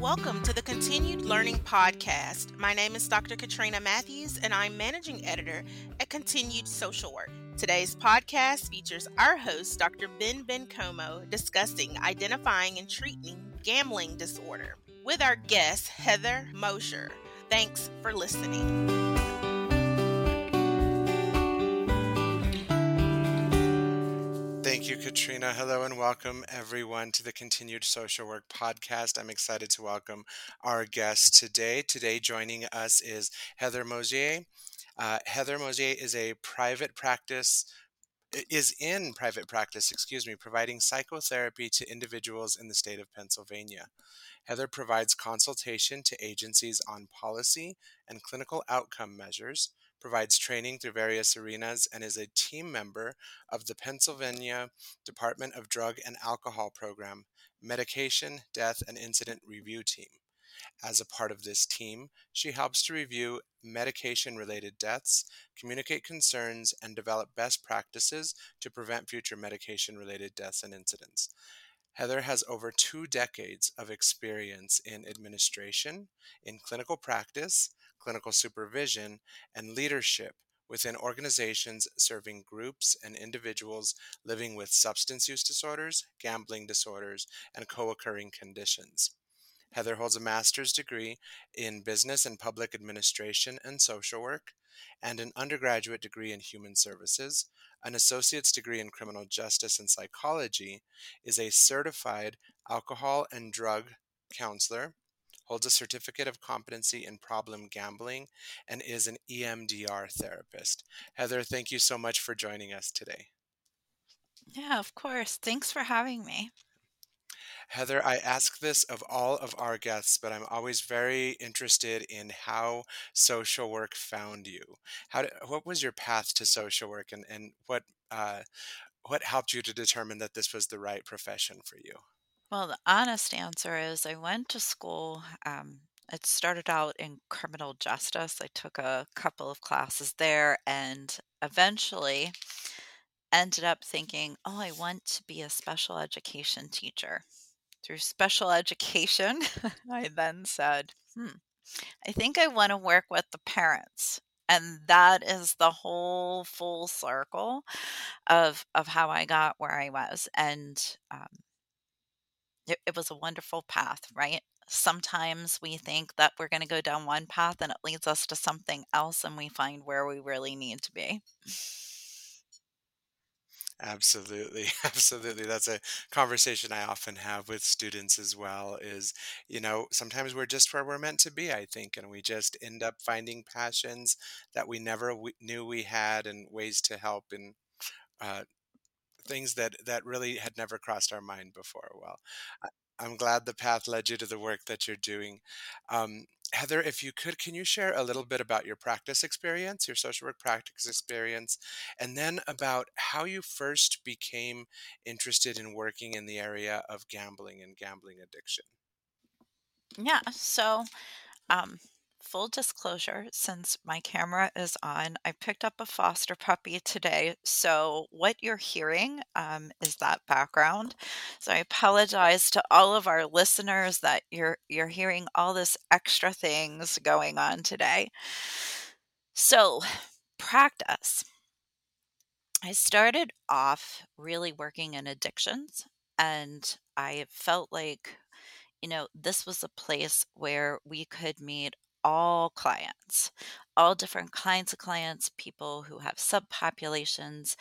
Welcome to the Continued Learning Podcast. My name is Dr. Katrina Matthews, and I'm managing editor at Continued Social Work. Today's podcast features our host, Dr. Ben Bencomo, discussing identifying and treating gambling disorder with our guest, Heather Moshier. Thanks for listening. Thank you, Katrina. Hello and welcome everyone to the Continued Social Work Podcast. I'm excited to welcome our guest today. Today, joining us is Heather Moshier. Uh, Heather Moshier is a private practice, is in private practice, excuse me, providing psychotherapy to individuals in the state of Pennsylvania. Heather provides consultation to agencies on policy and clinical outcome measures provides training through various arenas, and is a team member of the Pennsylvania Department of Drug and Alcohol Program Medication, Death, and Incident Review Team. As a part of this team, she helps to review medication related deaths, communicate concerns, and develop best practices to prevent future medication related deaths and incidents. Heather has over two decades of experience in administration, in clinical practice, clinical supervision, and leadership within organizations serving groups and individuals living with substance use disorders, gambling disorders, and co occurring conditions. Heather holds a master's degree in business and public administration and social work, and an undergraduate degree in human services, an associate's degree in criminal justice and psychology, is a certified alcohol and drug counselor, holds a certificate of competency in problem gambling, and is an EMDR therapist. Heather, thank you so much for joining us today. Yeah, of course. Thanks for having me. Heather, I ask this of all of our guests, but I'm always very interested in how social work found you. How did, what was your path to social work, and and what uh, what helped you to determine that this was the right profession for you? Well, the honest answer is I went to school. Um, it started out in criminal justice. I took a couple of classes there and eventually ended up thinking, oh, I want to be a special education teacher. Through special education, I then said, hmm, I think I want to work with the parents. And that is the whole full circle of of how I got where I was. And um, it, it was a wonderful path, right? Sometimes we think that we're going to go down one path and it leads us to something else, and we find where we really need to be. Absolutely. Absolutely. That's a conversation I often have with students as well is, you know, sometimes we're just where we're meant to be, I think, and we just end up finding passions that we never w- knew we had and ways to help and uh, things that that really had never crossed our mind before. Well, I, I'm glad the path led you to the work that you're doing. Um, Heather, if you could, can you share a little bit about your practice experience, your social work practice experience, and then about how you first became interested in working in the area of gambling and gambling addiction? Yeah. So, um, full disclosure, since my camera is on, I picked up a foster puppy today. So, what you're hearing um, is that background. So, I apologize to all of our listeners that you're you're hearing all this extra things going on today. So, practice. I started off really working in addictions, and I felt like you know, this was a place where we could meet all clients, all different kinds of clients, people who have subpopulations.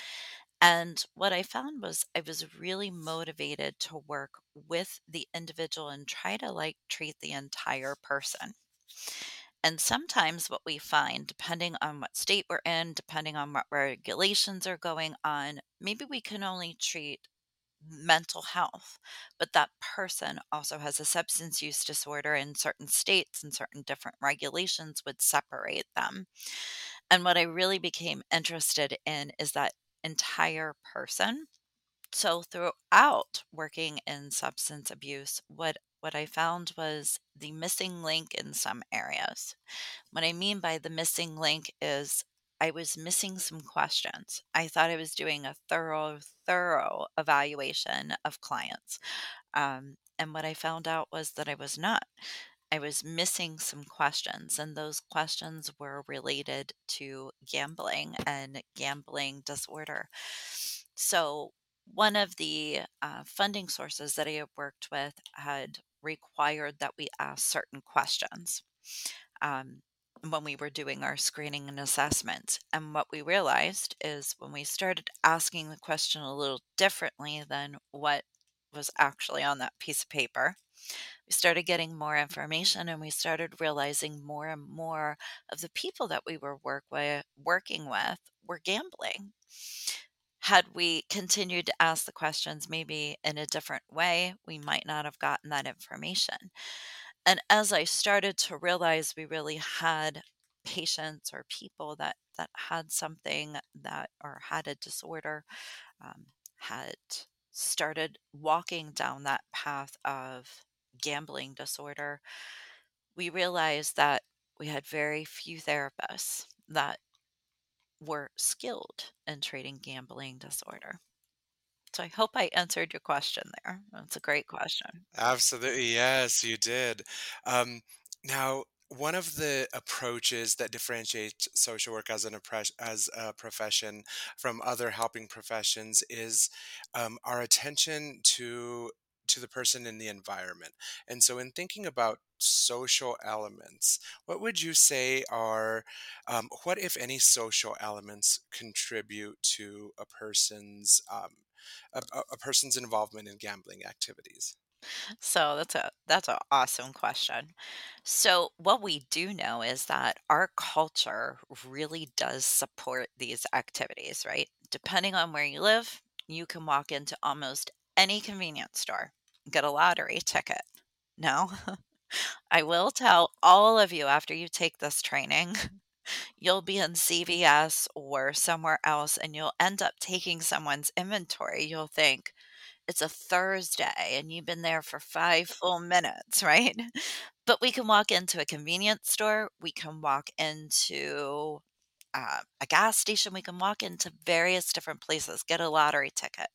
And what I found was I was really motivated to work with the individual and try to like treat the entire person. And sometimes what we find, depending on what state we're in, depending on what regulations are going on, maybe we can only treat mental health, but that person also has a substance use disorder in certain states and certain different regulations would separate them. And what I really became interested in is that entire person. So throughout working in substance abuse, what what I found was the missing link in some areas. What I mean by the missing link is I was missing some questions. I thought I was doing a thorough, thorough evaluation of clients. Um, And what I found out was that I was not. I was missing some questions, and those questions were related to gambling and gambling disorder. So, one of the uh, funding sources that I had worked with had required that we ask certain questions um, when we were doing our screening and assessment. And what we realized is when we started asking the question a little differently than what was actually on that piece of paper, we started getting more information and we started realizing more and more of the people that we were work with, working with were gambling. Had we continued to ask the questions maybe in a different way, we might not have gotten that information. And as I started to realize we really had patients or people that that had something that or had a disorder, um, had started walking down that path of gambling disorder, we realized that we had very few therapists that were skilled in treating gambling disorder. So I hope I answered your question there. That's a great question. Absolutely, yes, you did. Um, now, one of the approaches that differentiates social work as an oppres- as a profession from other helping professions is um, our attention to to the person in the environment. And so, in thinking about social elements, what would you say are um, what, if any, social elements contribute to a person's um, a, a person's involvement in gambling activities? So that's a that's an awesome question. So what we do know is that our culture really does support these activities, right? Depending on where you live, you can walk into almost any convenience store, get a lottery ticket. No, I will tell all of you after you take this training, you'll be in CVS or somewhere else and you'll end up taking someone's inventory. You'll think, it's a Thursday and you've been there for 5 full minutes, right? But we can walk into a convenience store, we can walk into uh, a gas station, we can walk into various different places, get a lottery ticket.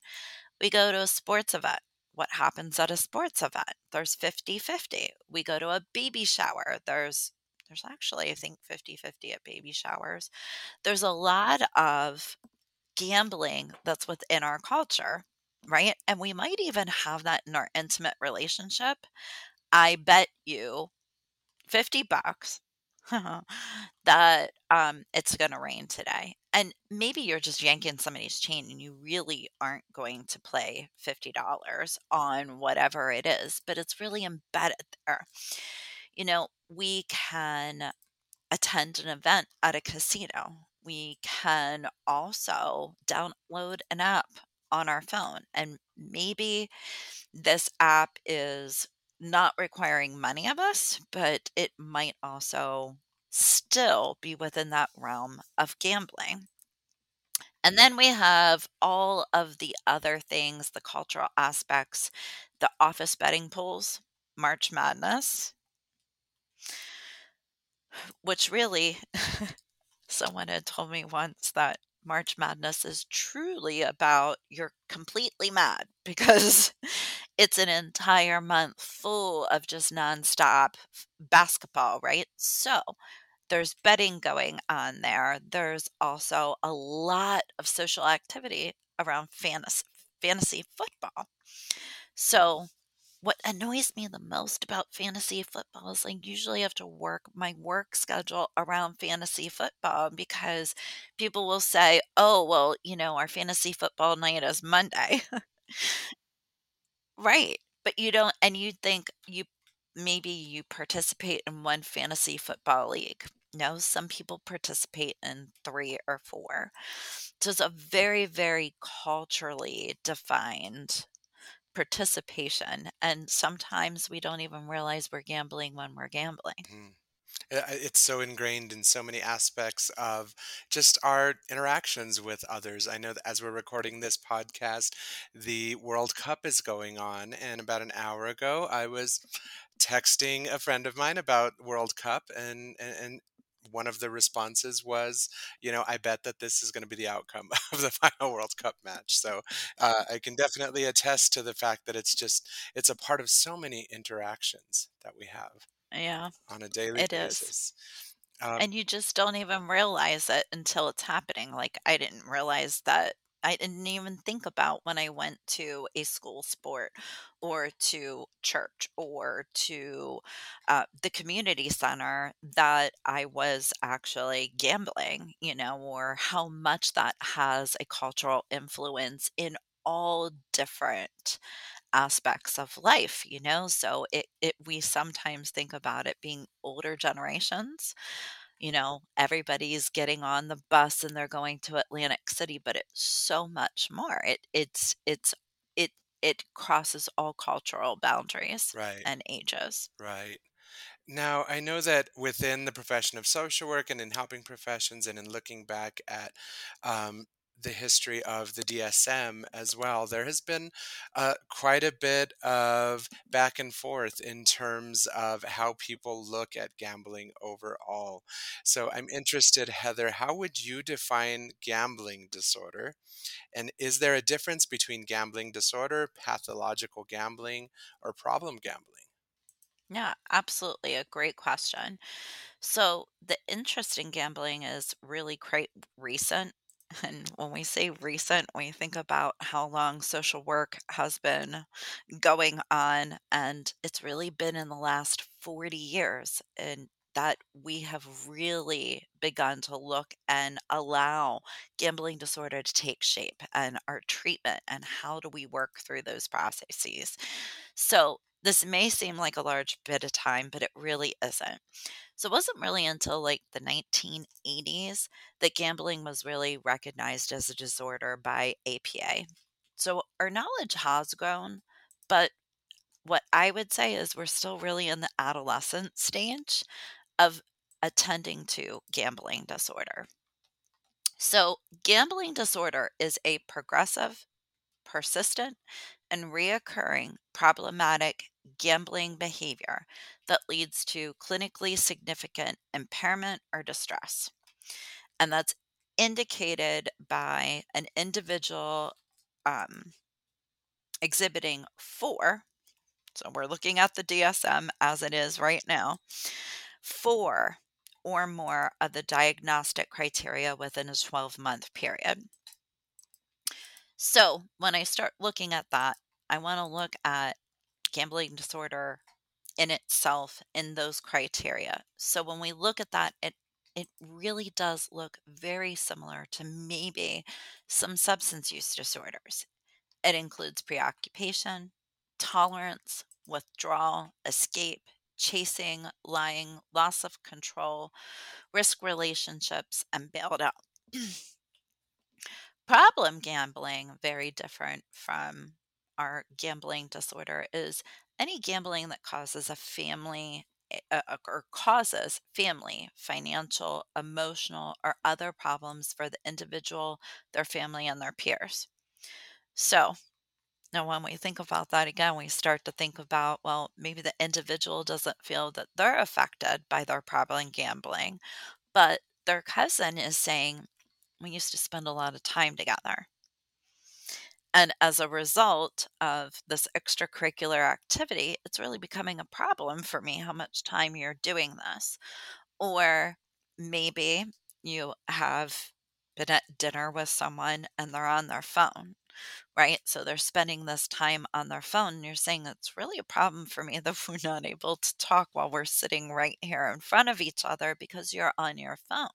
We go to a sports event. What happens at a sports event? There's 50-50. We go to a baby shower. There's there's actually I think 50-50 at baby showers. There's a lot of gambling that's within our culture, right? And we might even have that in our intimate relationship. I bet you 50 bucks that um it's going to rain today. And maybe you're just yanking somebody's chain and you really aren't going to play $50 on whatever it is, but it's really embedded there. You know, we can attend an event at a casino. We can also download an app on our phone, and maybe this app is not requiring money of us, but it might also still be within that realm of gambling. And then we have all of the other things, the cultural aspects, the office betting pools, March Madness, which really someone had told me once that March Madness is truly about you're completely mad because it's an entire month full of just nonstop basketball, right? So there's betting going on there. There's also a lot of social activity around fantasy, fantasy football. So what annoys me the most about fantasy football is I usually have to work my work schedule around fantasy football because people will say, "Oh, well, you know, our fantasy football night is Monday." Right. But you don't and you think you maybe you participate in one fantasy football league. No, some people participate in 3 or 4. So it's a very, very culturally defined participation, and sometimes we don't even realize we're gambling when we're gambling. Mm. Uh, It's so ingrained in so many aspects of just our interactions with others. I know that as we're recording this podcast, the World Cup is going on, and about an hour ago, I was texting a friend of mine about World Cup, and, and one of the responses was, you know, I bet that this is going to be the outcome of the final World Cup match. So uh, I can definitely attest to the fact that it's just it's a part of so many interactions that we have Yeah, on a daily it is. basis. Um, And you just don't even realize it until it's happening. Like, I didn't realize that I didn't even think about when I went to a school sport or to church or to uh, the community center that I was actually gambling, you know, or how much that has a cultural influence in all different aspects of life, you know? So it, it we sometimes think about it being older generations you know, everybody's getting on the bus and they're going to Atlantic City, but it's so much more. It it's it's it it crosses all cultural boundaries right, and ages. right. Now, I know that within the profession of social work and in helping professions and in looking back at um, the history of the DSM as well, there has been uh, quite a bit of back and forth in terms of how people look at gambling overall. So I'm interested, Heather, how would you define gambling disorder? And is there a difference between gambling disorder, pathological gambling, or problem gambling? Yeah, absolutely a great question. So the interest in gambling is really quite recent. And when we say recent, we think about how long social work has been going on, and it's really been in the last 40 years. And that we have really begun to look and allow gambling disorder to take shape and our treatment and how do we work through those processes. So, this may seem like a large bit of time, but it really isn't. So, it wasn't really until like the 1980s that gambling was really recognized as a disorder by APA. So, our knowledge has grown, but what I would say is we're still really in the adolescent stage of attending to gambling disorder. So, gambling disorder is a progressive, persistent, and reoccurring problematic gambling behavior that leads to clinically significant impairment or distress. And that's indicated by an individual um, exhibiting four. So we're looking at the DSM as it is right now. Four or more of the diagnostic criteria within a 12 month period. So when I start looking at that, I want to look at gambling disorder in itself in those criteria. So when we look at that, it it really does look very similar to maybe some substance use disorders. It includes preoccupation, tolerance, withdrawal, escape, chasing, lying, loss of control, risk relationships, and bailed out. Problem gambling, very different from our gambling disorder, is any gambling that causes a family eh, uh, uh, or causes family, financial, emotional, or other problems for the individual, their family, and their peers. So, now when we think about that again, we start to think about, well, maybe the individual doesn't feel that they're affected by their problem gambling, but their cousin is saying, we used to spend a lot of time together. And as a result of this extracurricular activity, it's really becoming a problem for me how much time you're doing this. Or maybe you have been at dinner with someone and they're on their phone, right? So they're spending this time on their phone. And you're saying it's really a problem for me that we're not able to talk while we're sitting right here in front of each other because you're on your phone.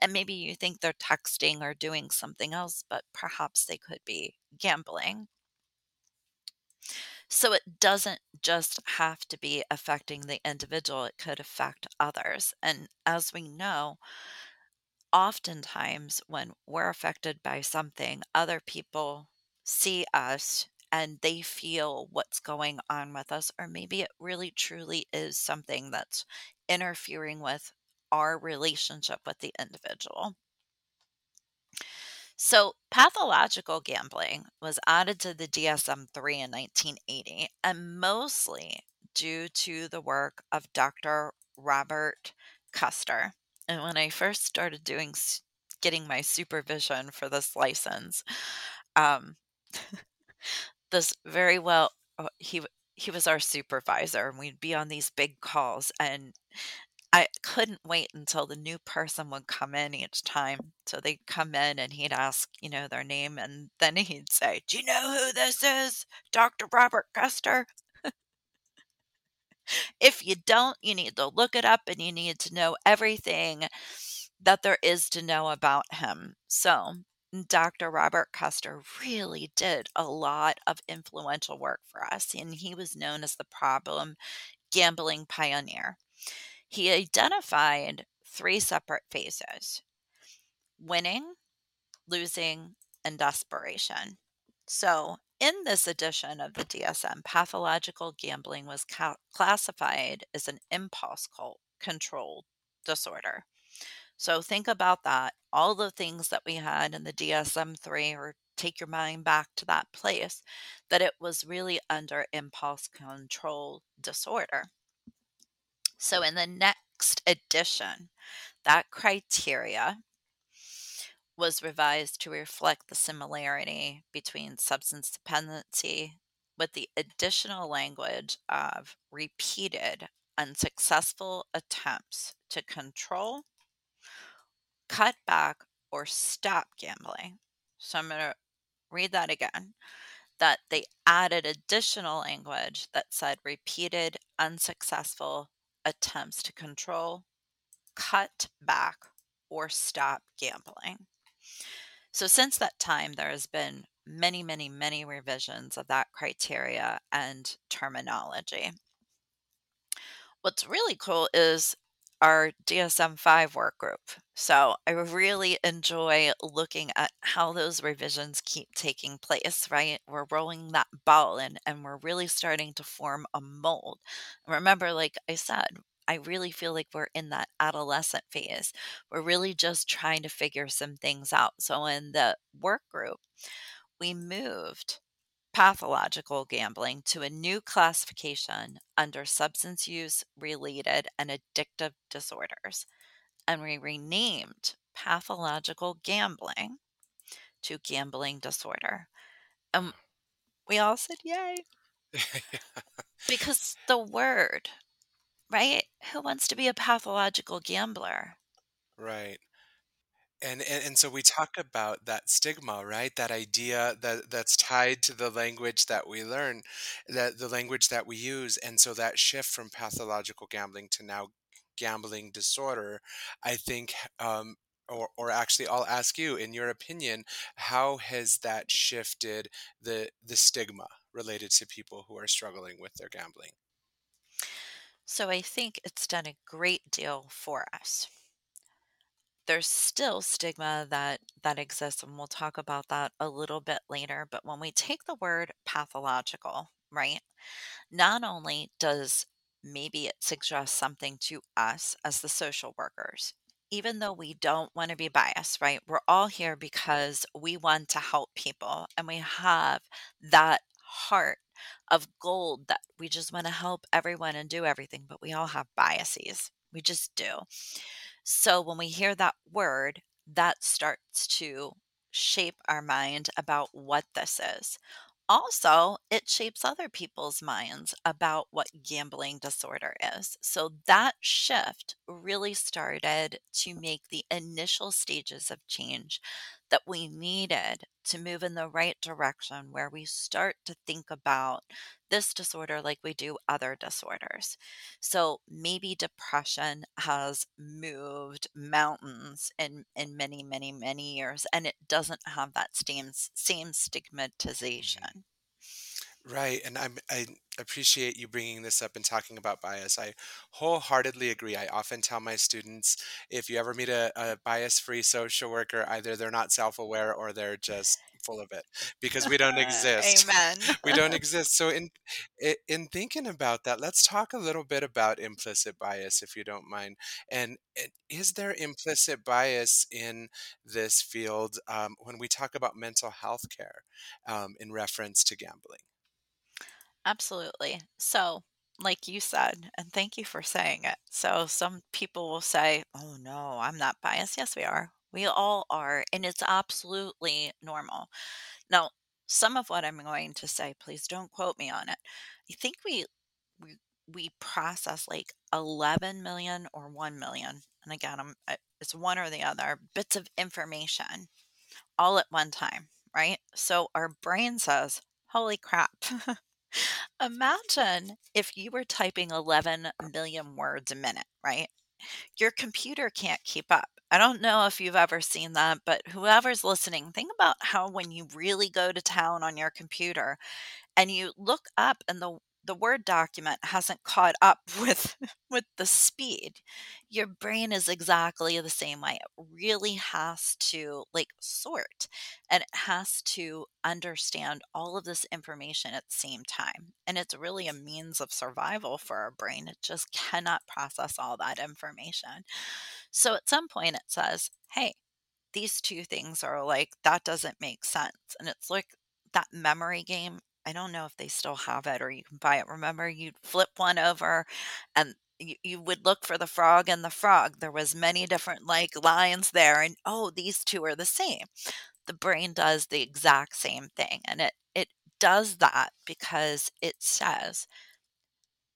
And maybe you think they're texting or doing something else, but perhaps they could be gambling. So it doesn't just have to be affecting the individual, it could affect others. And as we know, oftentimes when we're affected by something, other people see us and they feel what's going on with us, or maybe it really truly is something that's interfering with our relationship with the individual. So, pathological gambling was added to the DSM 3 in 1980, and mostly due to the work of Dr. Robert Custer. And when I first started doing getting my supervision for this license, um, this very well uh, he he was our supervisor and we'd be on these big calls and I couldn't wait until the new person would come in each time. So they'd come in and he'd ask, you know, their name and then he'd say, "Do you know who this is? Dr. Robert Custer?" If you don't, you need to look it up and you need to know everything that there is to know about him. So, Dr. Robert Custer really did a lot of influential work for us, and he was known as the problem gambling pioneer. He identified three separate phases winning, losing, and desperation. So, in this edition of the DSM, pathological gambling was ca- classified as an impulse control disorder. So think about that. All the things that we had in the DSM 3, or take your mind back to that place, that it was really under impulse control disorder. So in the next edition, that criteria was revised to reflect the similarity between substance dependency with the additional language of repeated unsuccessful attempts to control cut back or stop gambling. So I'm going to read that again. That they added additional language that said repeated unsuccessful attempts to control, cut back, or stop gambling. So since that time, there has been many, many, many revisions of that criteria and terminology. What's really cool is our DSM 5 work group. So I really enjoy looking at how those revisions keep taking place, right? We're rolling that ball in and we're really starting to form a mold. remember, like I said, I really feel like we're in that adolescent phase. We're really just trying to figure some things out. So in the work group, we moved pathological gambling to a new classification under substance use related and addictive disorders. And we renamed pathological gambling to gambling disorder. And we all said, Yay! because the word, right? Who wants to be a pathological gambler? Right. And, and and so we talk about that stigma, right? That idea that that's tied to the language that we learn, that the language that we use, and so that shift from pathological gambling to now gambling disorder, I think, um, or or actually, I'll ask you, in your opinion, how has that shifted the the stigma related to people who are struggling with their gambling? So I think it's done a great deal for us. There's still stigma that that exists and we'll talk about that a little bit later but when we take the word pathological right not only does maybe it suggest something to us as the social workers even though we don't want to be biased right we're all here because we want to help people and we have that heart of gold that we just want to help everyone and do everything but we all have biases we just do so when we hear that word, that starts to shape our mind about what this is. Also, it shapes other people's minds about what gambling disorder is. So that shift really started to make the initial stages of change that we needed to move in the right direction where we start to think about this disorder like we do other disorders. So maybe depression has moved mountains in, in many, many, many years, and it doesn't have that same, same mm-hmm. stigmatization. Right, and I'm I appreciate you bringing this up and talking about bias. I wholeheartedly agree. I often tell my students if you ever meet a, a bias-free social worker, either they're not self-aware or they're just full of it because we don't exist. Amen. we don't exist. So in in thinking about that, let's talk a little bit about implicit bias if you don't mind. And, and is there implicit bias in this field um, when we talk about mental health care um, in reference to gambling? Absolutely. So like you said, and thank you for saying it. So some people will say, "Oh no, I'm not biased." Yes, we are. We all are, and it's absolutely normal. Now, some of what I'm going to say, please don't quote me on it. I think we we we process like 11 million or 1 million, and again, I'm it's one or the other bits of information all at one time, right? So our brain says, "Holy crap." Imagine if you were typing 11 million words a minute, right? Your computer can't keep up. I don't know if you've ever seen that, but whoever's listening, think about how when you really go to town on your computer and you look up and the the word document hasn't caught up with with the speed. Your brain is exactly the same way. It really has to like sort and it has to understand all of this information at the same time and it's really a means of survival for our brain. It just cannot process all that information. So at some point it says hey these two things are like that doesn't make sense. And it's like that memory game I don't know if they still have it or you can buy it. Remember, you'd flip one over and you, you would look for the frog and the frog. There was many different like lines there and oh, these two are the same. The brain does the exact same thing and it it does that because it says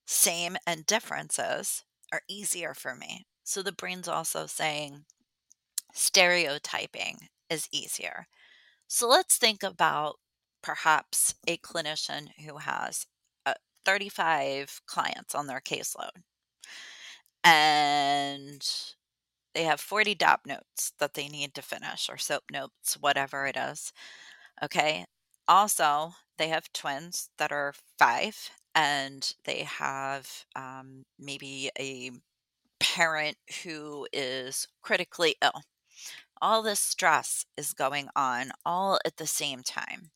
same and differences are easier for me. So the brain's also saying stereotyping is easier. So let's think about perhaps a clinician who has uh, 35 clients on their caseload and they have 40 DAP notes that they need to finish or SOAP notes, whatever it is. Okay. Also, they have twins that are five and they have um, maybe a parent who is critically ill. All this stress is going on all at the same time.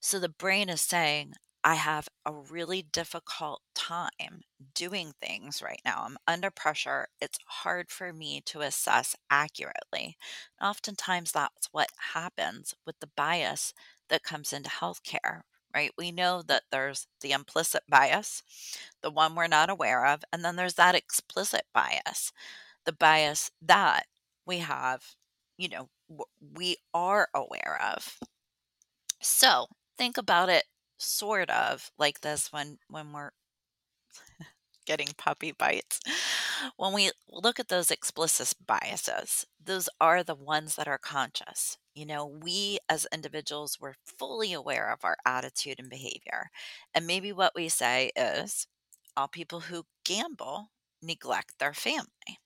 So the brain is saying, I have a really difficult time doing things right now. I'm under pressure. It's hard for me to assess accurately. Oftentimes, that's what happens with the bias that comes into healthcare, right? We know that there's the implicit bias, the one we're not aware of, and then there's that explicit bias, the bias that we have, you know, we are aware of. So think about it sort of like this when when we're getting puppy bites. When we look at those explicit biases, those are the ones that are conscious. You know, we as individuals, we're fully aware of our attitude and behavior. And maybe what we say is all people who gamble neglect their family.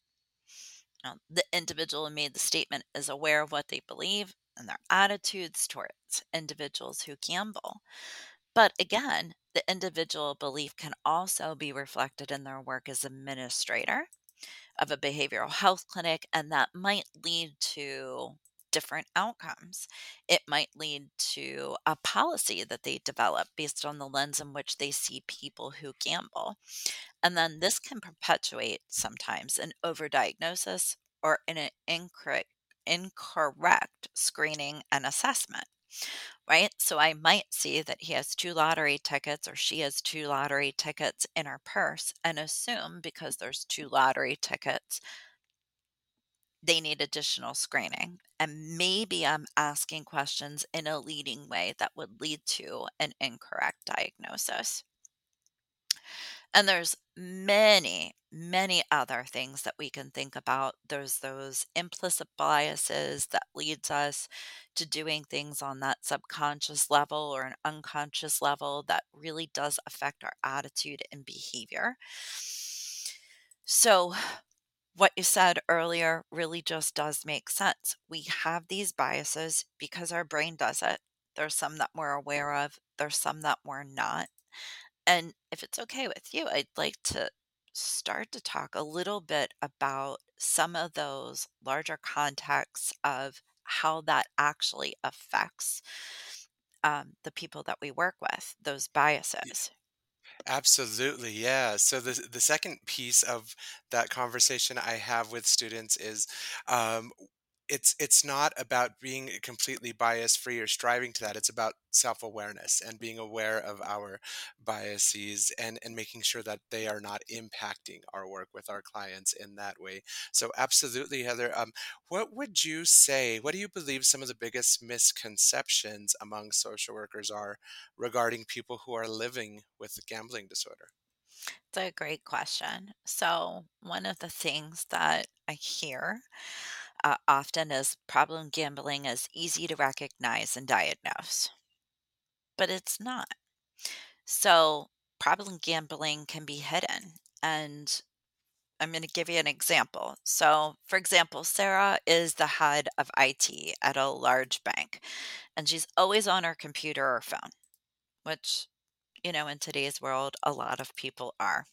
Now, the individual who made the statement is aware of what they believe and their attitudes towards individuals who gamble. But again, the individual belief can also be reflected in their work as administrator of a behavioral health clinic, and that might lead to different outcomes. It might lead to a policy that they develop based on the lens in which they see people who gamble. And then this can perpetuate sometimes an overdiagnosis or an incorrect incorrect screening and assessment, right? So I might see that he has two lottery tickets or she has two lottery tickets in her purse and assume because there's two lottery tickets, they need additional screening. And maybe I'm asking questions in a leading way that would lead to an incorrect diagnosis. And there's many, many other things that we can think about. There's those implicit biases that leads us to doing things on that subconscious level or an unconscious level that really does affect our attitude and behavior. So, what you said earlier really just does make sense. We have these biases because our brain does it. There's some that we're aware of, there's some that we're not. And if it's okay with you, I'd like to start to talk a little bit about some of those larger contexts of how that actually affects um, the people that we work with, those biases. Absolutely, yeah. So the the second piece of that conversation I have with students is um, it's it's not about being completely bias free or striving to that it's about self-awareness and being aware of our biases and and making sure that they are not impacting our work with our clients in that way so absolutely heather um, what would you say what do you believe some of the biggest misconceptions among social workers are regarding people who are living with gambling disorder It's a great question. So, one of the things that I hear uh, often as problem gambling is easy to recognize and diagnose, but it's not. So, problem gambling can be hidden. And I'm going to give you an example. So, for example, Sarah is the head of IT at a large bank, and she's always on her computer or phone, which, you know, in today's world, a lot of people are.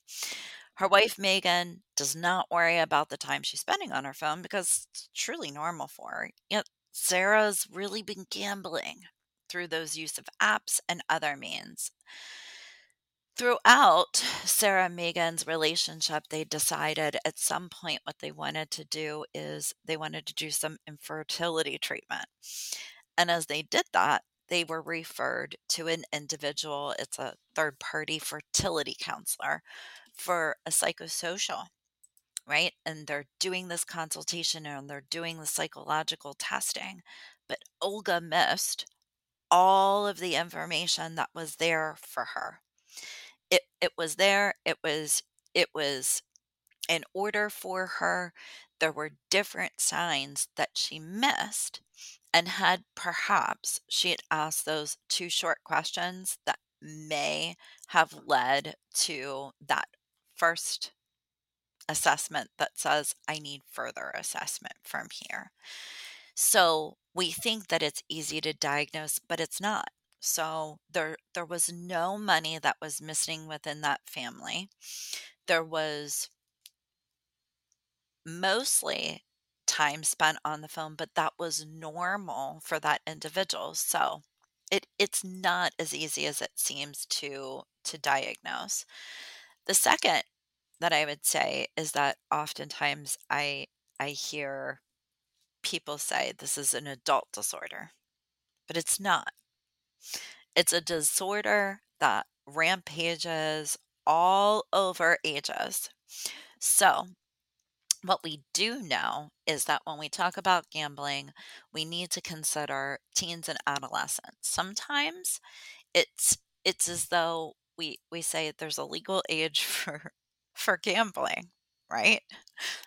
Her wife, Megan, does not worry about the time she's spending on her phone because it's truly normal for her. Yet, Sarah's really been gambling through those use of apps and other means. Throughout Sarah and Megan's relationship, they decided at some point what they wanted to do is they wanted to do some infertility treatment. And as they did that, they were referred to an individual, it's a third party fertility counselor for a psychosocial, right? And they're doing this consultation and they're doing the psychological testing. But Olga missed all of the information that was there for her. It it was there. It was it was in order for her. There were different signs that she missed and had perhaps she had asked those two short questions that may have led to that first assessment that says, I need further assessment from here. So we think that it's easy to diagnose, but it's not. So there there was no money that was missing within that family. There was mostly time spent on the phone, but that was normal for that individual. So it it's not as easy as it seems to to diagnose. The second that I would say is that oftentimes I I hear people say this is an adult disorder, but it's not. It's a disorder that rampages all over ages. So, what we do know is that when we talk about gambling, we need to consider teens and adolescents. Sometimes it's it's as though we we say there's a legal age for for gambling, right?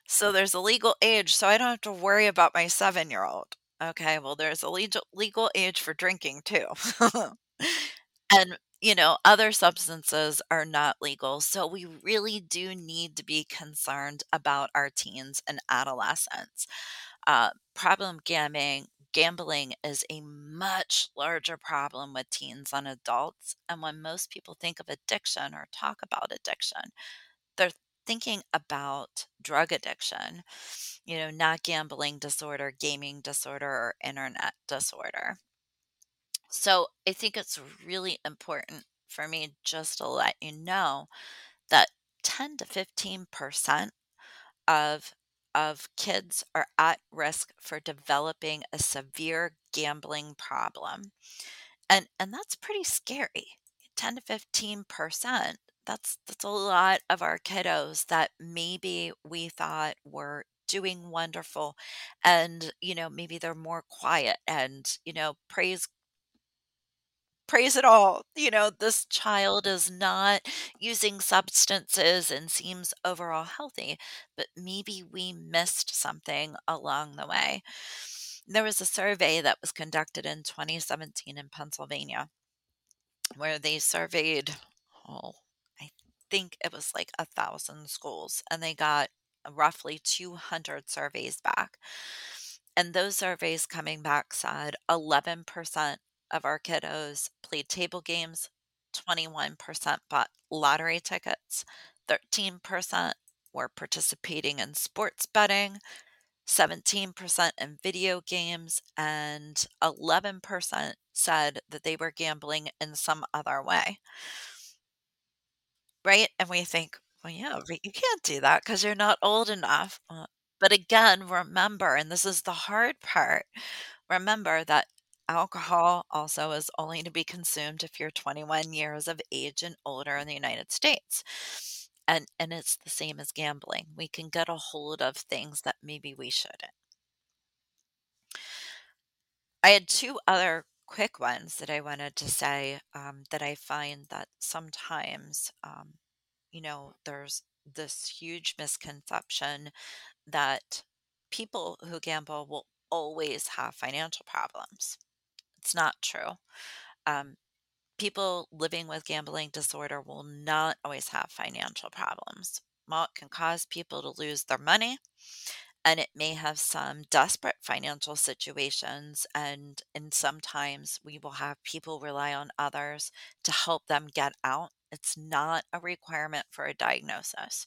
So there's a legal age, so I don't have to worry about my 7-year-old. Okay, well there's a legal legal age for drinking too. and you know, other substances are not legal. So we really do need to be concerned about our teens and adolescents. Uh, problem gambling gambling is a much larger problem with teens than adults. And when most people think of addiction or talk about addiction, they're thinking about drug addiction, you know, not gambling disorder, gaming disorder, or internet disorder. So I think it's really important for me just to let you know that 10 to 15% of of kids are at risk for developing a severe gambling problem. And and that's pretty scary. 10 to 15%. That's that's a lot of our kiddos that maybe we thought were doing wonderful and you know maybe they're more quiet and you know praise praise it all. You know, this child is not using substances and seems overall healthy, but maybe we missed something along the way. There was a survey that was conducted in 2017 in Pennsylvania where they surveyed, oh, I think it was like a thousand schools, and they got roughly 200 surveys back. And those surveys coming back said 11% of our kiddos played table games, 21% bought lottery tickets, 13% were participating in sports betting, 17% in video games, and 11% said that they were gambling in some other way. Right? And we think, well, yeah, you can't do that because you're not old enough. Uh, but again, remember, and this is the hard part, remember that alcohol also is only to be consumed if you're 21 years of age and older in the United States. And and it's the same as gambling. We can get a hold of things that maybe we shouldn't. I had 2 other quick ones that I wanted to say, um, that I find that sometimes, um, you know, there's this huge misconception that people who gamble will always have financial problems. It's not true. Um, people living with gambling disorder will not always have financial problems. It can cause people to lose their money and it may have some desperate financial situations and and sometimes we will have people rely on others to help them get out. It's not a requirement for a diagnosis.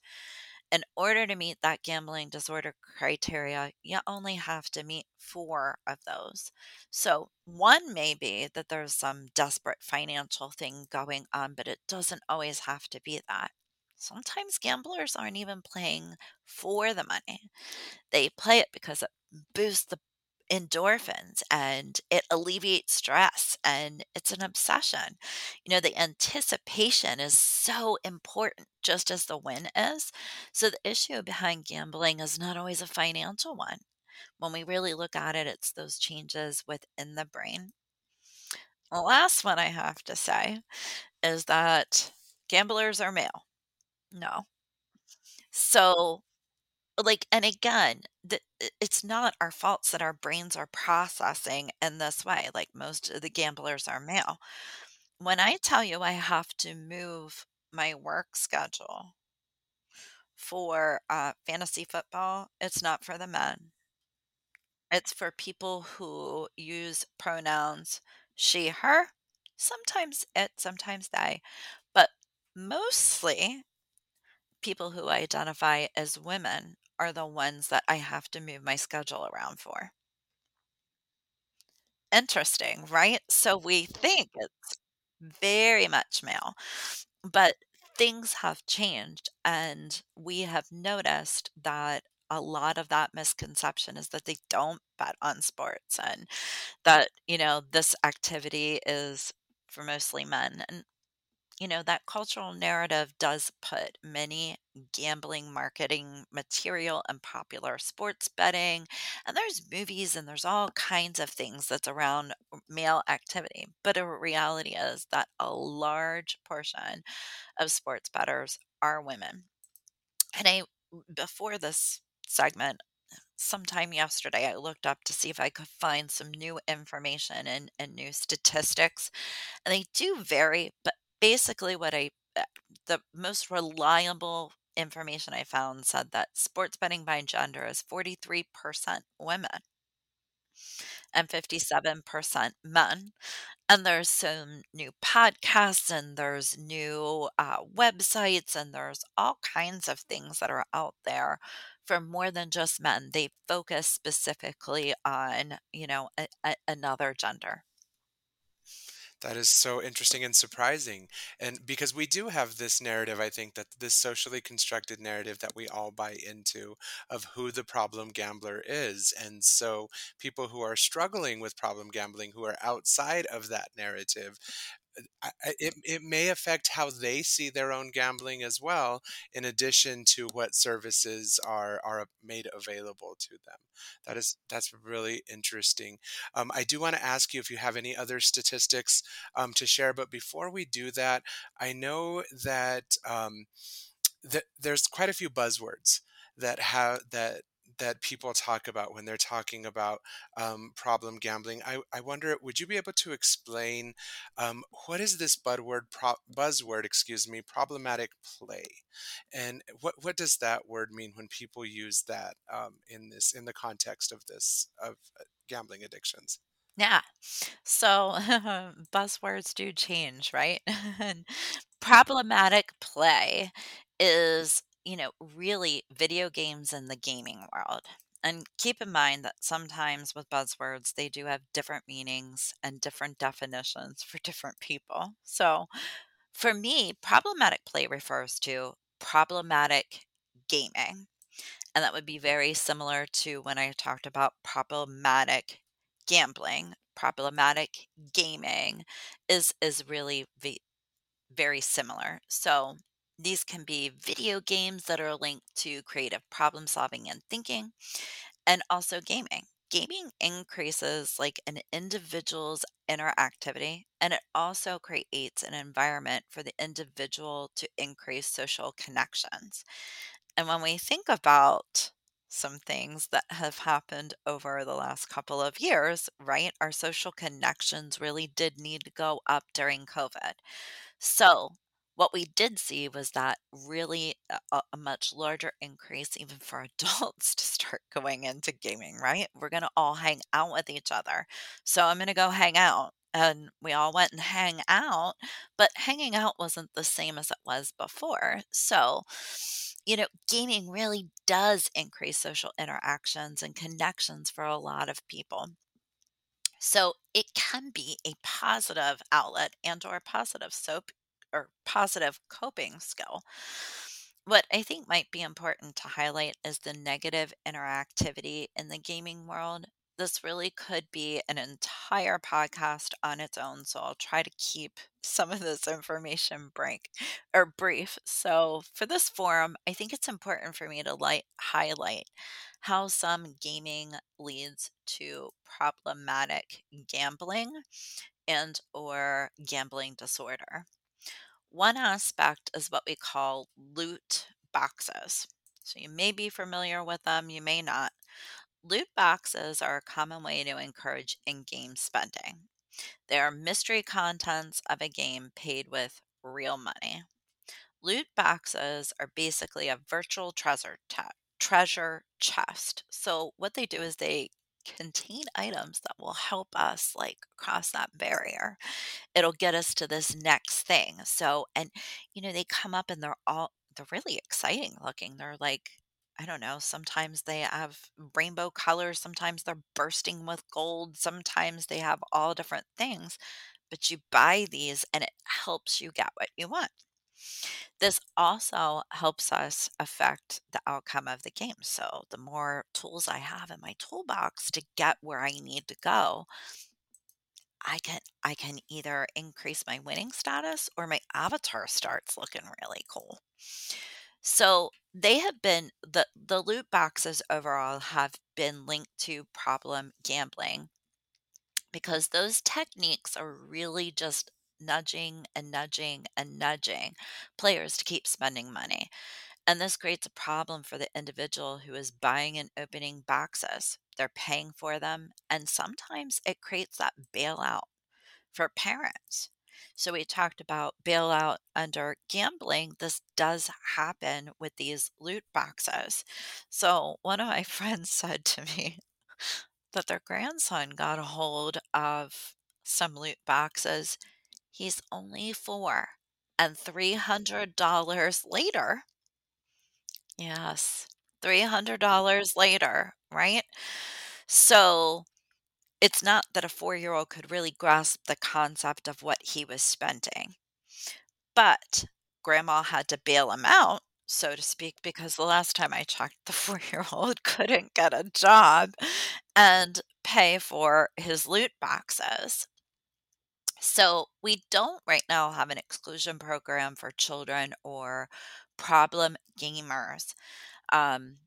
In order to meet that gambling disorder criteria, you only have to meet 4 of those. So, one may be that there's some desperate financial thing going on, but it doesn't always have to be that. Sometimes gamblers aren't even playing for the money. They play it because it boosts the endorphins and it alleviates stress and it's an obsession. You know, the anticipation is so important, just as the win is. So, the issue behind gambling is not always a financial one. When we really look at it, it's those changes within the brain. The last one I have to say is that gamblers are male. No. So, like, and again, it's not our faults that our brains are processing in this way. Like, most of the gamblers are male. When I tell you I have to move my work schedule for uh, fantasy football, it's not for the men. It's for people who use pronouns she, her, sometimes it, sometimes they, but mostly people who identify as women are the ones that I have to move my schedule around for. Interesting, right? So we think it's very much male, but things have changed, and we have noticed that a lot of that misconception is that they don't bet on sports and that, you know, this activity is for mostly men. And you know, that cultural narrative does put many gambling marketing material and popular sports betting. And there's movies and there's all kinds of things that's around male activity. But a reality is that a large portion of sports bettors are women. And I, before this segment, sometime yesterday, I looked up to see if I could find some new information and, and new statistics and they do vary, but basically what I uh, the most reliable information I found said that sports betting by gender is 43% women and 57% men. And there's some new podcasts and there's new uh, websites and there's all kinds of things that are out there for more than just men. They focus specifically on, you know, a, a, another gender. That is so interesting and surprising. And because we do have this narrative, I think that this socially constructed narrative that we all buy into of who the problem gambler is. And so people who are struggling with problem gambling, who are outside of that narrative, it, it may affect how they see their own gambling as well, in addition to what services are are made available to them. That is that's really interesting. Um, I do want to ask you if you have any other statistics um, to share, but before we do that, I know that um, that there's quite a few buzzwords that have that that people talk about when they're talking about um, problem gambling. I, I wonder, would you be able to explain um, what is this buzzword, pro- buzzword, excuse me, problematic play, and what what does that word mean when people use that um, in this in the context of this of uh, gambling addictions? Yeah. So buzzwords do change, right? Problematic play is, you know, really video games in the gaming world. And keep in mind that sometimes with buzzwords, they do have different meanings and different definitions for different people. So for me, problematic play refers to problematic gaming. And that would be very similar to when I talked about problematic gambling. Problematic gaming is is really ve very similar. So, these can be video games that are linked to creative problem solving and thinking, and also gaming. Gaming increases like an individual's interactivity, and it also creates an environment for the individual to increase social connections. And when we think about some things that have happened over the last couple of years, right? Our social connections really did need to go up during COVID. So, what we did see was that really a, a much larger increase, even for adults, to start going into gaming, right? We're going to all hang out with each other. So, I'm going to go hang out. And we all went and hang out, but hanging out wasn't the same as it was before. So, you know, gaming really does increase social interactions and connections for a lot of people. So it can be a positive outlet and or positive soap or positive coping skill. What I think might be important to highlight is the negative interactivity in the gaming world. This really could be an entire podcast on its own, so I'll try to keep some of this information break or brief. So for this forum, I think it's important for me to light highlight how some gaming leads to problematic gambling and or gambling disorder. One aspect is what we call loot boxes. So you may be familiar with them, you may not. Loot boxes are a common way to encourage in game spending. They are mystery contents of a game paid with real money. Loot boxes are basically a virtual treasure ta- treasure chest. So what they do is they contain items that will help us like cross that barrier. It'll get us to this next thing. So and you know they come up and they're all they're really exciting looking. They're like I don't know, sometimes they have rainbow colors, sometimes they're bursting with gold, sometimes they have all different things, but you buy these and it helps you get what you want. This also helps us affect the outcome of the game. So, the more tools I have in my toolbox to get where I need to go, I can I can either increase my winning status or my avatar starts looking really cool. So, they have been the the loot boxes overall have been linked to problem gambling because those techniques are really just nudging and nudging and nudging players to keep spending money. And this creates a problem for the individual who is buying and opening boxes. They're paying for them, and sometimes it creates that bailout for parents. So, we talked about bailout under gambling. This does happen with these loot boxes. So, one of my friends said to me, that their grandson got a hold of some loot boxes. He's only four. And $300 later, yes, $300 later, right? So it's not that a four year old could really grasp the concept of what he was spending, but grandma had to bail him out, so to speak, because the last time I checked, the four year old couldn't get a job and pay for his loot boxes. So, we don't right now have an exclusion program for children or problem gamers. Um,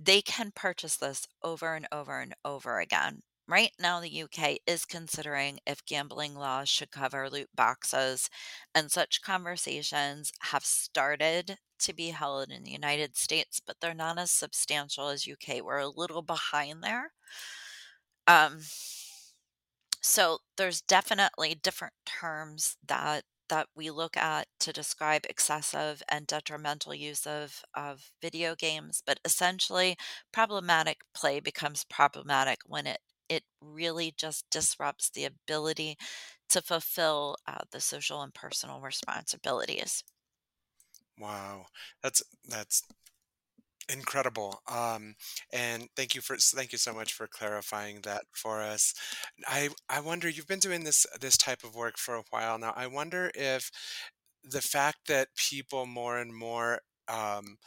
they can purchase this over and over and over again. Right now, the UK is considering if gambling laws should cover loot boxes, and such conversations have started to be held in the United States, but they're not as substantial as UK. We're a little behind there. Um, so there's definitely different terms that that we look at to describe excessive and detrimental use of of video games, but essentially problematic play becomes problematic when it it really just disrupts the ability to fulfill uh, the social and personal responsibilities. Wow. That's that's incredible. Um, and thank you for thank you so much for clarifying that for us. I I wonder you've been doing this this type of work for a while now. I wonder if the fact that people more and more um,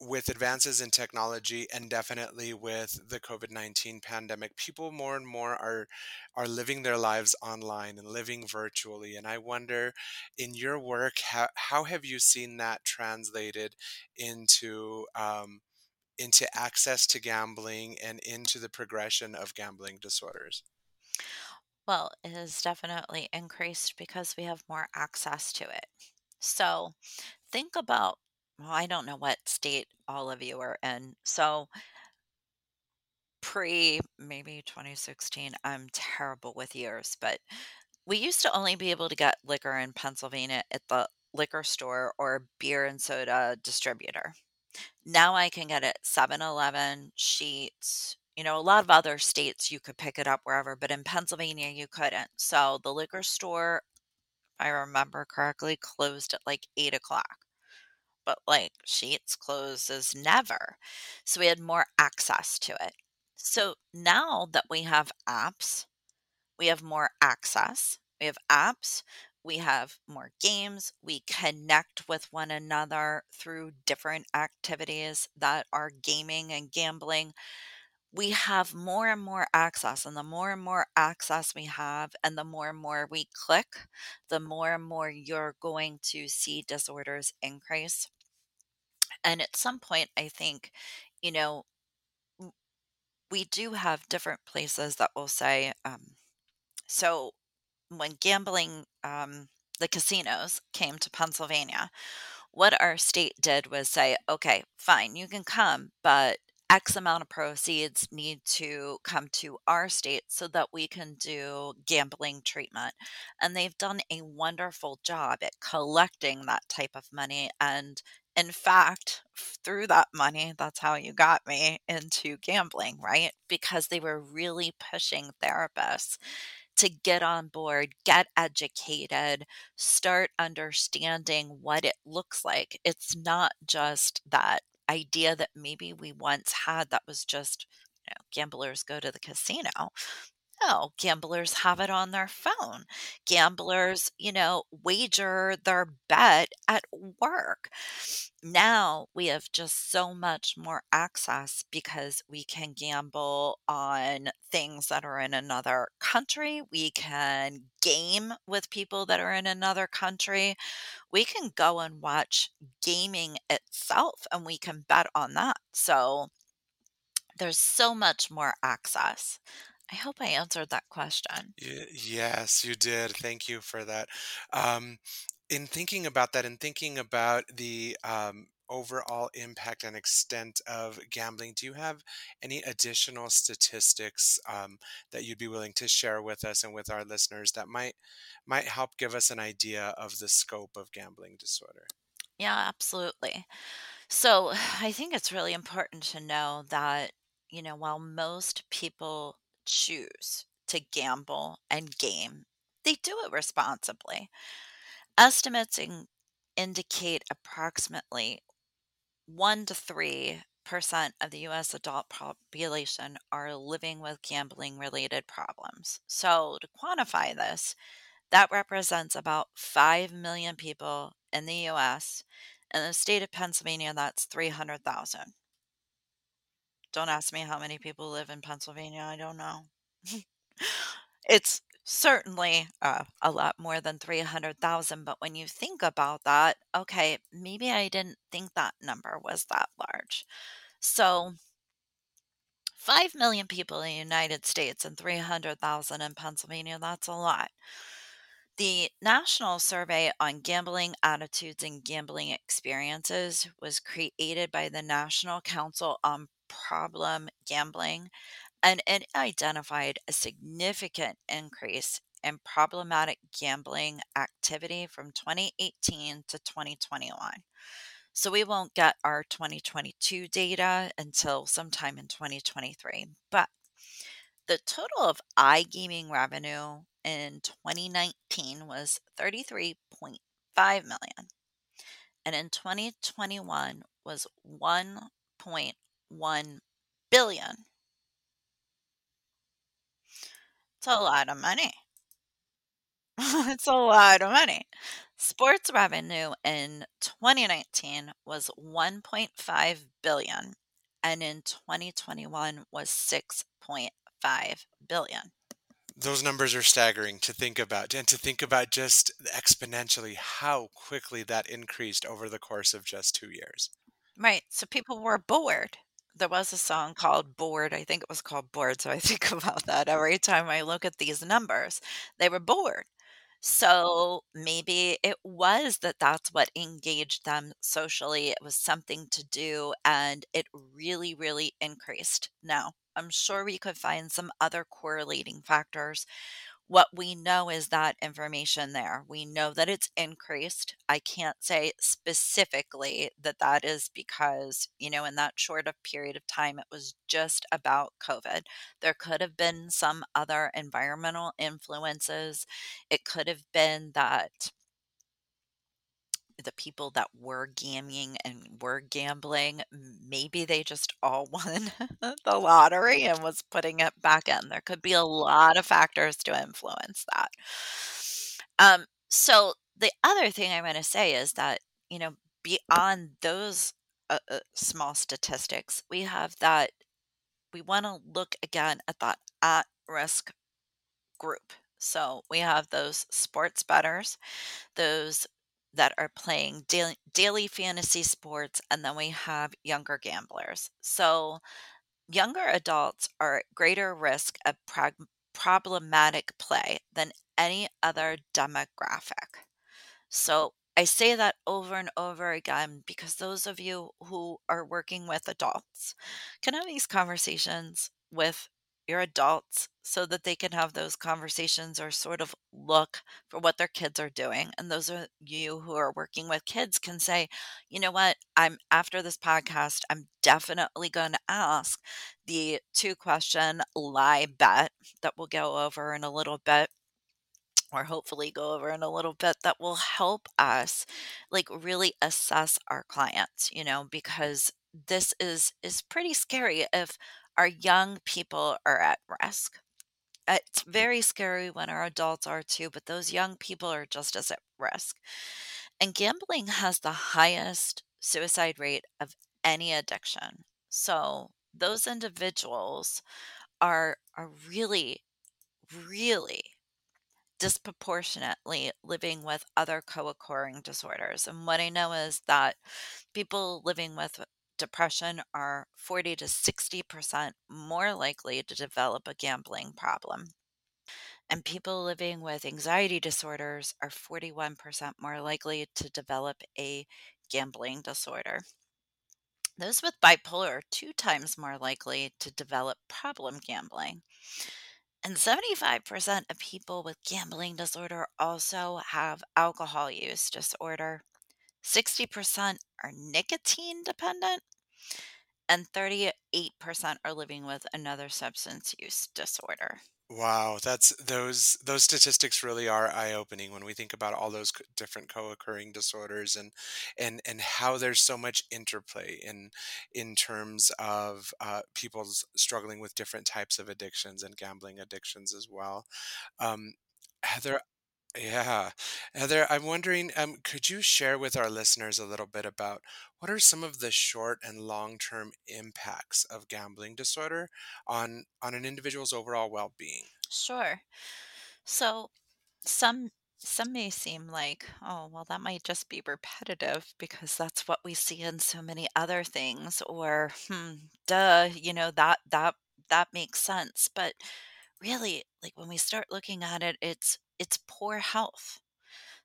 with advances in technology and definitely with the COVID-19 pandemic, people more and more are are living their lives online and living virtually. And I wonder, in your work, how, how have you seen that translated into um, into access to gambling and into the progression of gambling disorders? Well, it has definitely increased because we have more access to it. So think about, well, I don't know what state all of you are in. So pre maybe 2016, I'm terrible with years, but we used to only be able to get liquor in Pennsylvania at the liquor store or beer and soda distributor. Now I can get it 7-Eleven, Sheetz, you know, a lot of other states you could pick it up wherever, but in Pennsylvania you couldn't. So the liquor store, I remember correctly, closed at like eight o'clock. But like Sheetz closes never. So we had more access to it. So now that we have apps, we have more access. We have apps, we have more games, we connect with one another through different activities that are gaming and gambling. We have more and more access, and the more and more access we have, and the more and more we click, the more and more you're going to see disorders increase. And at some point, I think, you know, we do have different places that will say, um, so when gambling, um, the casinos came to Pennsylvania, what our state did was say, okay, fine, you can come, but X amount of proceeds need to come to our state so that we can do gambling treatment. And they've done a wonderful job at collecting that type of money. And in fact, through that money, that's how you got me into gambling, right? Because they were really pushing therapists to get on board, get educated, start understanding what it looks like. It's not just that idea that maybe we once had that was just, you know, gamblers go to the casino. No, gamblers have it on their phone. Gamblers, you know, wager their bet at work. Now we have just so much more access because we can gamble on things that are in another country. We can game with people that are in another country. We can go and watch gaming itself and we can bet on that. So there's so much more access. I hope I answered that question. Y- yes, you did. Thank you for that. Um, in thinking about that and thinking about the um, overall impact and extent of gambling, do you have any additional statistics um, that you'd be willing to share with us and with our listeners that might might help give us an idea of the scope of gambling disorder? Yeah, absolutely. So I think it's really important to know that, you know, while most people choose to gamble and game, they do it responsibly. Estimates in, indicate approximately 1 to 3% of the US adult population are living with gambling related problems. So, to quantify this, that represents about 5 million people in the US. In the state of Pennsylvania, that's 300,000. Don't ask me how many people live in Pennsylvania. I don't know. it's certainly uh, a lot more than 300,000. But when you think about that, okay, maybe I didn't think that number was that large. So, 5 million people in the United States and 300,000 in Pennsylvania, that's a lot. The National Survey on Gambling Attitudes and Gambling Experiences was created by the National Council on Problem Gambling, and it identified a significant increase in problematic gambling activity from 2018 to 2021. So we won't get our 2022 data until sometime in 2023. But the total of iGaming revenue in 2019 was 33.5 million and in 2021 was 1.1 billion. It's a lot of money. it's a lot of money. Sports revenue in 2019 was 1.5 billion and in 2021 was 6.5 billion. Those numbers are staggering to think about and to think about just exponentially how quickly that increased over the course of just 2 years. Right. So people were bored. There was a song called Bored. I think it was called Bored. So I think about that every time I look at these numbers. They were bored. So maybe it was that that's what engaged them socially. It was something to do and it really, really increased. Now, I'm sure we could find some other correlating factors what we know is that information there. We know that it's increased. I can't say specifically that that is because, you know, in that short of period of time, it was just about COVID. There could have been some other environmental influences. It could have been that the people that were gaming and were gambling, maybe they just all won the lottery and was putting it back in. There could be a lot of factors to influence that. Um, so the other thing I'm going to say is that, you know, beyond those uh, uh, small statistics, we have that we want to look again at that at risk group. So we have those sports bettors, those that are playing daily, daily fantasy sports, and then we have younger gamblers. So, younger adults are at greater risk of prog- problematic play than any other demographic. So, I say that over and over again because those of you who are working with adults can have these conversations with your adults so that they can have those conversations or sort of look for what their kids are doing. And those of you who are working with kids can say, you know what, I'm after this podcast, I'm definitely going to ask the two question lie bet that we'll go over in a little bit or hopefully go over in a little bit that will help us like really assess our clients you know because this is is pretty scary if our young people are at risk. Uh, it's very scary when our adults are too but those young people are just as at risk. And gambling has the highest suicide rate of any addiction. So those individuals are are really really disproportionately living with other co occurring disorders. And what I know is that people living with depression are 40 to 60% more likely to develop a gambling problem. And people living with anxiety disorders are 41% more likely to develop a gambling disorder. Those with bipolar are two times more likely to develop problem gambling. And 75% of people with gambling disorder also have alcohol use disorder. 60% are nicotine dependent, and 38% are living with another substance use disorder. Wow, that's those those statistics really are eye-opening when we think about all those different co-occurring disorders and and and how there's so much interplay in in terms of uh, people's struggling with different types of addictions and gambling addictions as well. Um, Heather, yeah, Heather, I'm wondering, um, could you share with our listeners a little bit about what are some of the short and long-term impacts of gambling disorder on on an individual's overall well-being? Sure. So some some may seem like, oh, well, that might just be repetitive because that's what we see in so many other things, or hmm, duh, you know, that that that makes sense. But really, like when we start looking at it, it's it's poor health.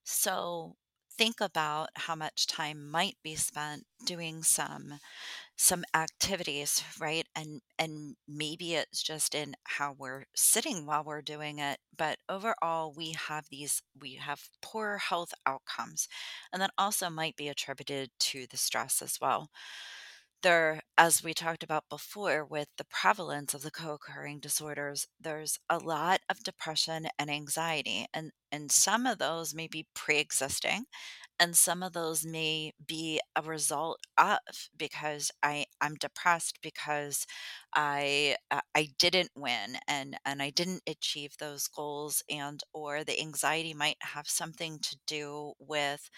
So think about how much time might be spent doing some some activities, right? And and maybe it's just in how we're sitting while we're doing it, but overall we have these we have poor health outcomes. And that also might be attributed to the stress as well. There, as we talked about before, with the prevalence of the co-occurring disorders, there's a lot of depression and anxiety, and and some of those may be pre-existing, and some of those may be a result of because I I'm depressed because I uh, I didn't win and and I didn't achieve those goals and or the anxiety might have something to do with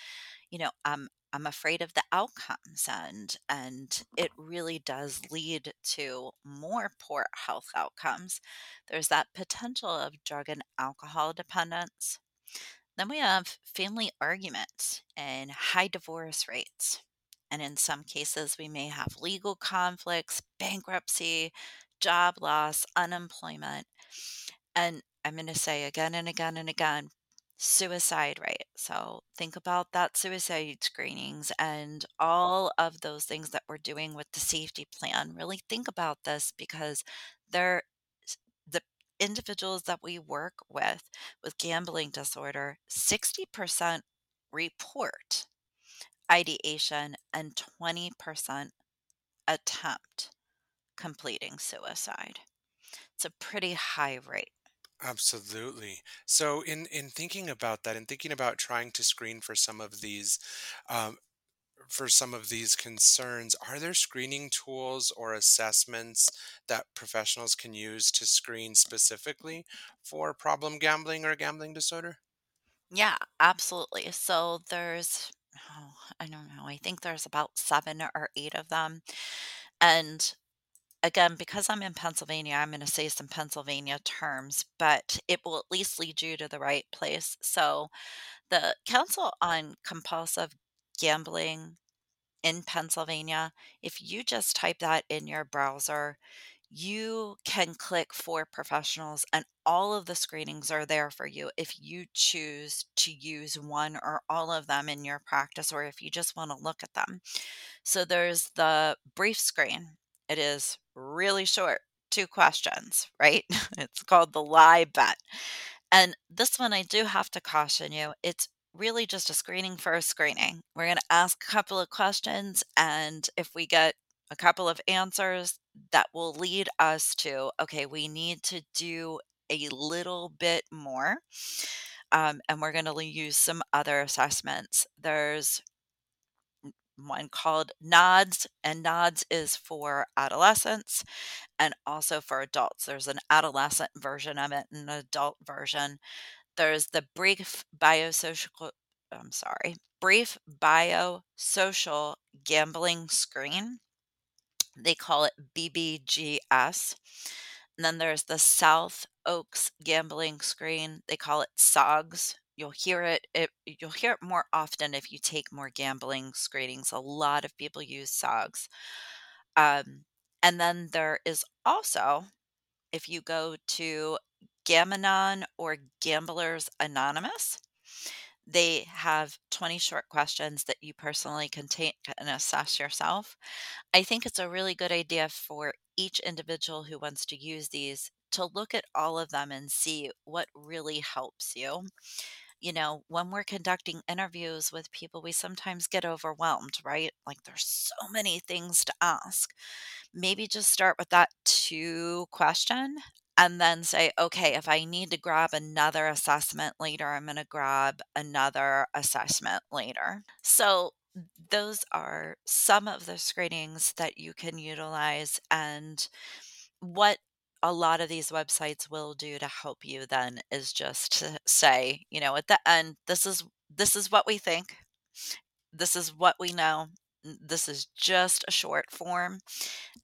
you know I'm I'm afraid of the outcomes and and it really does lead to more poor health outcomes. There's that potential of drug and alcohol dependence then we have family arguments and high divorce rates. And in some cases, we may have legal conflicts, bankruptcy, job loss, unemployment. And I'm going to say again and again and again suicide rate. So think about that suicide screenings and all of those things that we're doing with the safety plan. Really think about this because they're the individuals that we work with with gambling disorder, 60% report ideation and 20% attempt completing suicide. It's a pretty high rate. Absolutely. So in in thinking about that and thinking about trying to screen for some of these um, for some of these concerns, are there screening tools or assessments that professionals can use to screen specifically for problem gambling or gambling disorder? Yeah, absolutely. So there's, oh, I don't know, I think there's about seven or eight of them. And again, because I'm in Pennsylvania, I'm going to say some Pennsylvania terms, but it will at least lead you to the right place. So the Council on Compulsive Gambling in Pennsylvania, if you just type that in your browser, you can click for professionals and all of the screenings are there for you if you choose to use one or all of them in your practice or if you just want to look at them. So there's the brief screen. It is really short, two questions, right? it's called the lie bet. And this one I do have to caution you, it's really just a screening for a screening. We're going to ask a couple of questions, and if we get a couple of answers, that will lead us to okay, we need to do a little bit more. Um, and we're going to use some other assessments. There's one called NODS, and NODS is for adolescents and also for adults. There's an adolescent version of it and an adult version. There's the brief biosocial I'm sorry, brief biosocial gambling screen. They call it BBGS. And then there's the South Oaks gambling screen. They call it SOGS. You'll hear it, it you'll hear it more often if you take more gambling screenings. A lot of people use SOGS. Um, and then there is also, if you go to Gam-Anon or Gamblers Anonymous, they have 20 short questions that you personally can take and assess yourself. I think it's a really good idea for each individual who wants to use these to look at all of them and see what really helps you. You know, when we're conducting interviews with people, we sometimes get overwhelmed, right? Like there's so many things to ask. Maybe just start with that two question and then say, okay, if I need to grab another assessment later, I'm going to grab another assessment later. So, those are some of the screenings that you can utilize, and what a lot of these websites will do to help you then is just to say, you know, at the end, this is this is what we think. This is what we know. This is just a short form.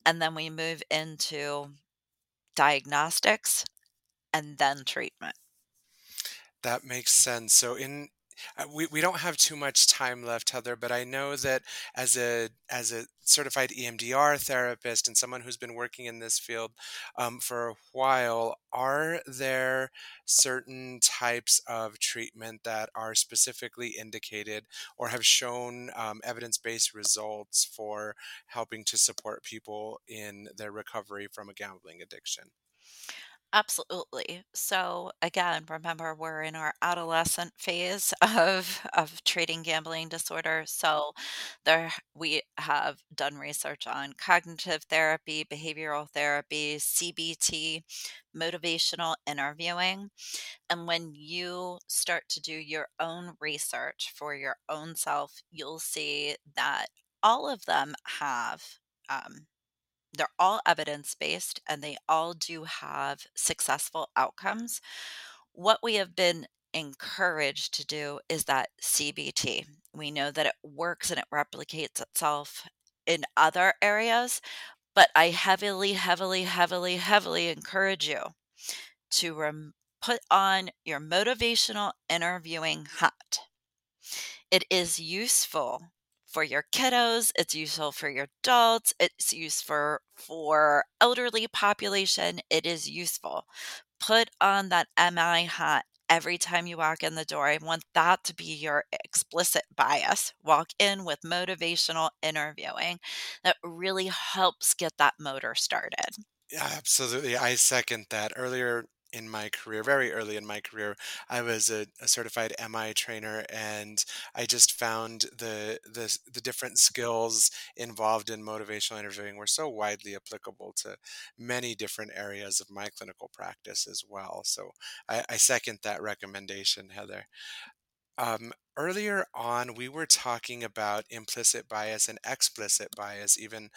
And then we move into diagnostics and then treatment. That makes sense. So in uh, we, we don't have too much time left, Heather, but I know that as a as a certified EMDR therapist and someone who's been working in this field um, for a while, are there certain types of treatment that are specifically indicated or have shown um, evidence based results for helping to support people in their recovery from a gambling addiction? Absolutely. So again, remember we're in our adolescent phase of of treating gambling disorder. So there we have done research on cognitive therapy, behavioral therapy, CBT, motivational interviewing. And when you start to do your own research for your own self, you'll see that all of them have um, they're all evidence based and they all do have successful outcomes. What we have been encouraged to do is that CBT. We know that it works and it replicates itself in other areas, but I heavily, heavily, heavily, heavily encourage you to rem- put on your motivational interviewing hat. It is useful for your kiddos, it's useful for your adults, it's used for for elderly population, it is useful. Put on that MI hat every time you walk in the door. I want that to be your explicit bias. Walk in with motivational interviewing that really helps get that motor started. Yeah, absolutely. I second that. Earlier in my career, very early in my career, I was a, a certified MI trainer, and I just found the, the the different skills involved in motivational interviewing were so widely applicable to many different areas of my clinical practice as well. So I, I second that recommendation, Heather. Um, earlier on, we were talking about implicit bias and explicit bias, even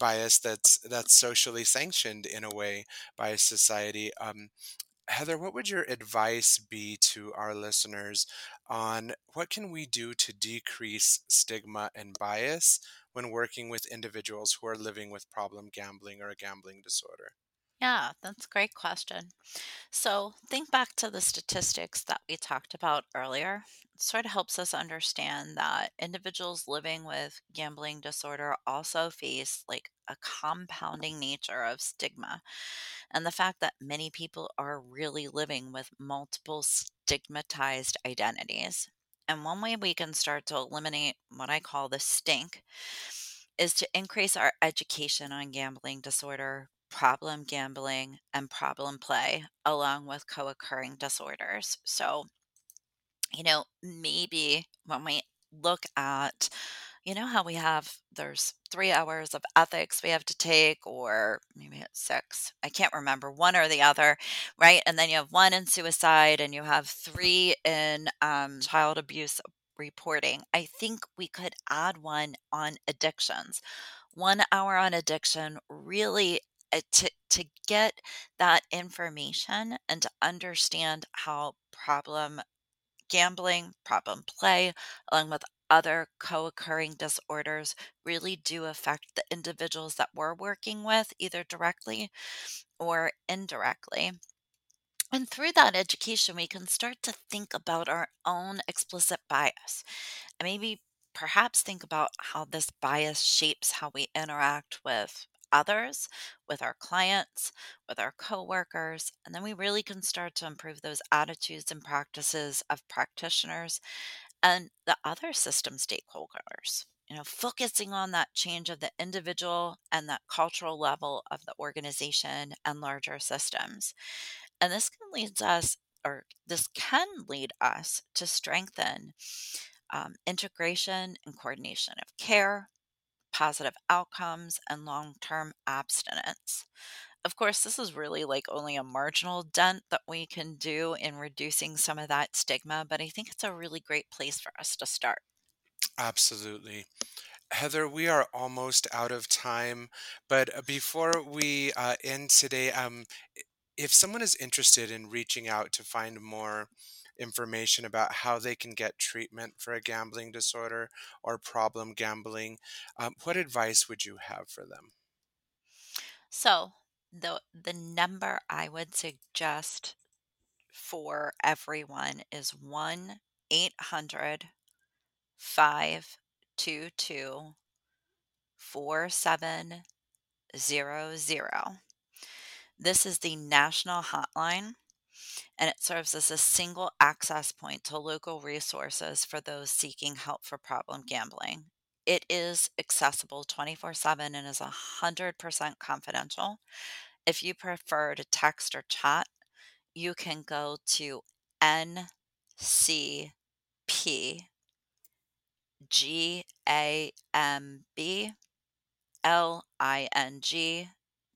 bias that's that's socially sanctioned in a way by society. Um, Heather, what would your advice be to our listeners on what can we do to decrease stigma and bias when working with individuals who are living with problem gambling or a gambling disorder? Yeah, that's a great question. So think back to the statistics that we talked about earlier. It sort of helps us understand that individuals living with gambling disorder also face like a compounding nature of stigma, and the fact that many people are really living with multiple stigmatized identities. And one way we can start to eliminate what I call the stink is to increase our education on gambling disorder, problem gambling, and problem play, along with co occurring disorders. So, you know, maybe when we look at, you know, how we have there's three hours of ethics we have to take, or maybe it's six. I can't remember one or the other, right? And then you have one in suicide, and you have three in um, child abuse reporting. I think we could add one on addictions. One hour on addiction really uh, to to get that information and to understand how problem gambling, problem play, along with other co occurring disorders, really do affect the individuals that we're working with, either directly or indirectly. And through that education, we can start to think about our own explicit bias and maybe perhaps think about how this bias shapes how we interact with others, with our clients, with our coworkers, and then we really can start to improve those attitudes and practices of practitioners and the other system stakeholders. You know, focusing on that change of the individual and that cultural level of the organization and larger systems. And this can lead us, or this can lead us to strengthen um, integration and coordination of care, positive outcomes, and long term abstinence. Of course, this is really like only a marginal dent that we can do in reducing some of that stigma, but I think it's a really great place for us to start. Absolutely. Heather, we are almost out of time, but uh, before we uh, end today, um, if someone is interested in reaching out to find more information about how they can get treatment for a gambling disorder or problem gambling, um, what advice would you have for them? So, the the number I would suggest for everyone is 1 800 522 4700. This is the national hotline and it serves as a single access point to local resources for those seeking help for problem gambling. It is accessible 24 7 and is 100% confidential. If you prefer to text or chat, you can go to ncp G A M B L I N G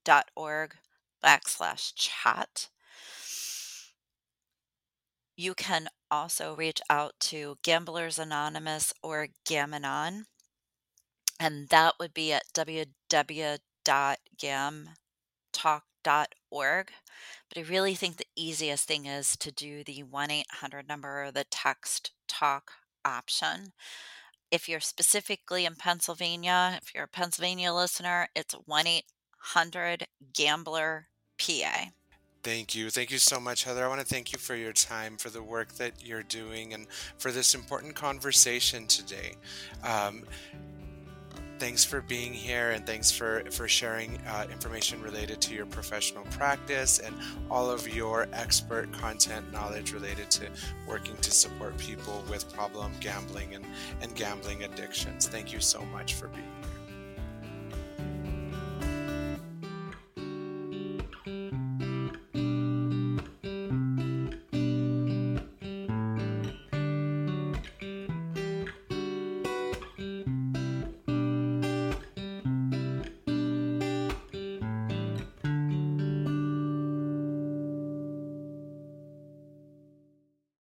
dot org backslash chat. You can also reach out to Gamblers Anonymous or Gam-Anon, and that would be at www.gamtalk.org. But I really think the easiest thing is to do the 1 800 number or the text talk option. If you're specifically in Pennsylvania, if you're a Pennsylvania listener, it's 1 800 Gambler PA. Thank you. Thank you so much, Heather. I want to thank you for your time, for the work that you're doing, and for this important conversation today. Um, thanks for being here and thanks for for sharing uh, information related to your professional practice and all of your expert content knowledge related to working to support people with problem gambling and and gambling addictions thank you so much for being here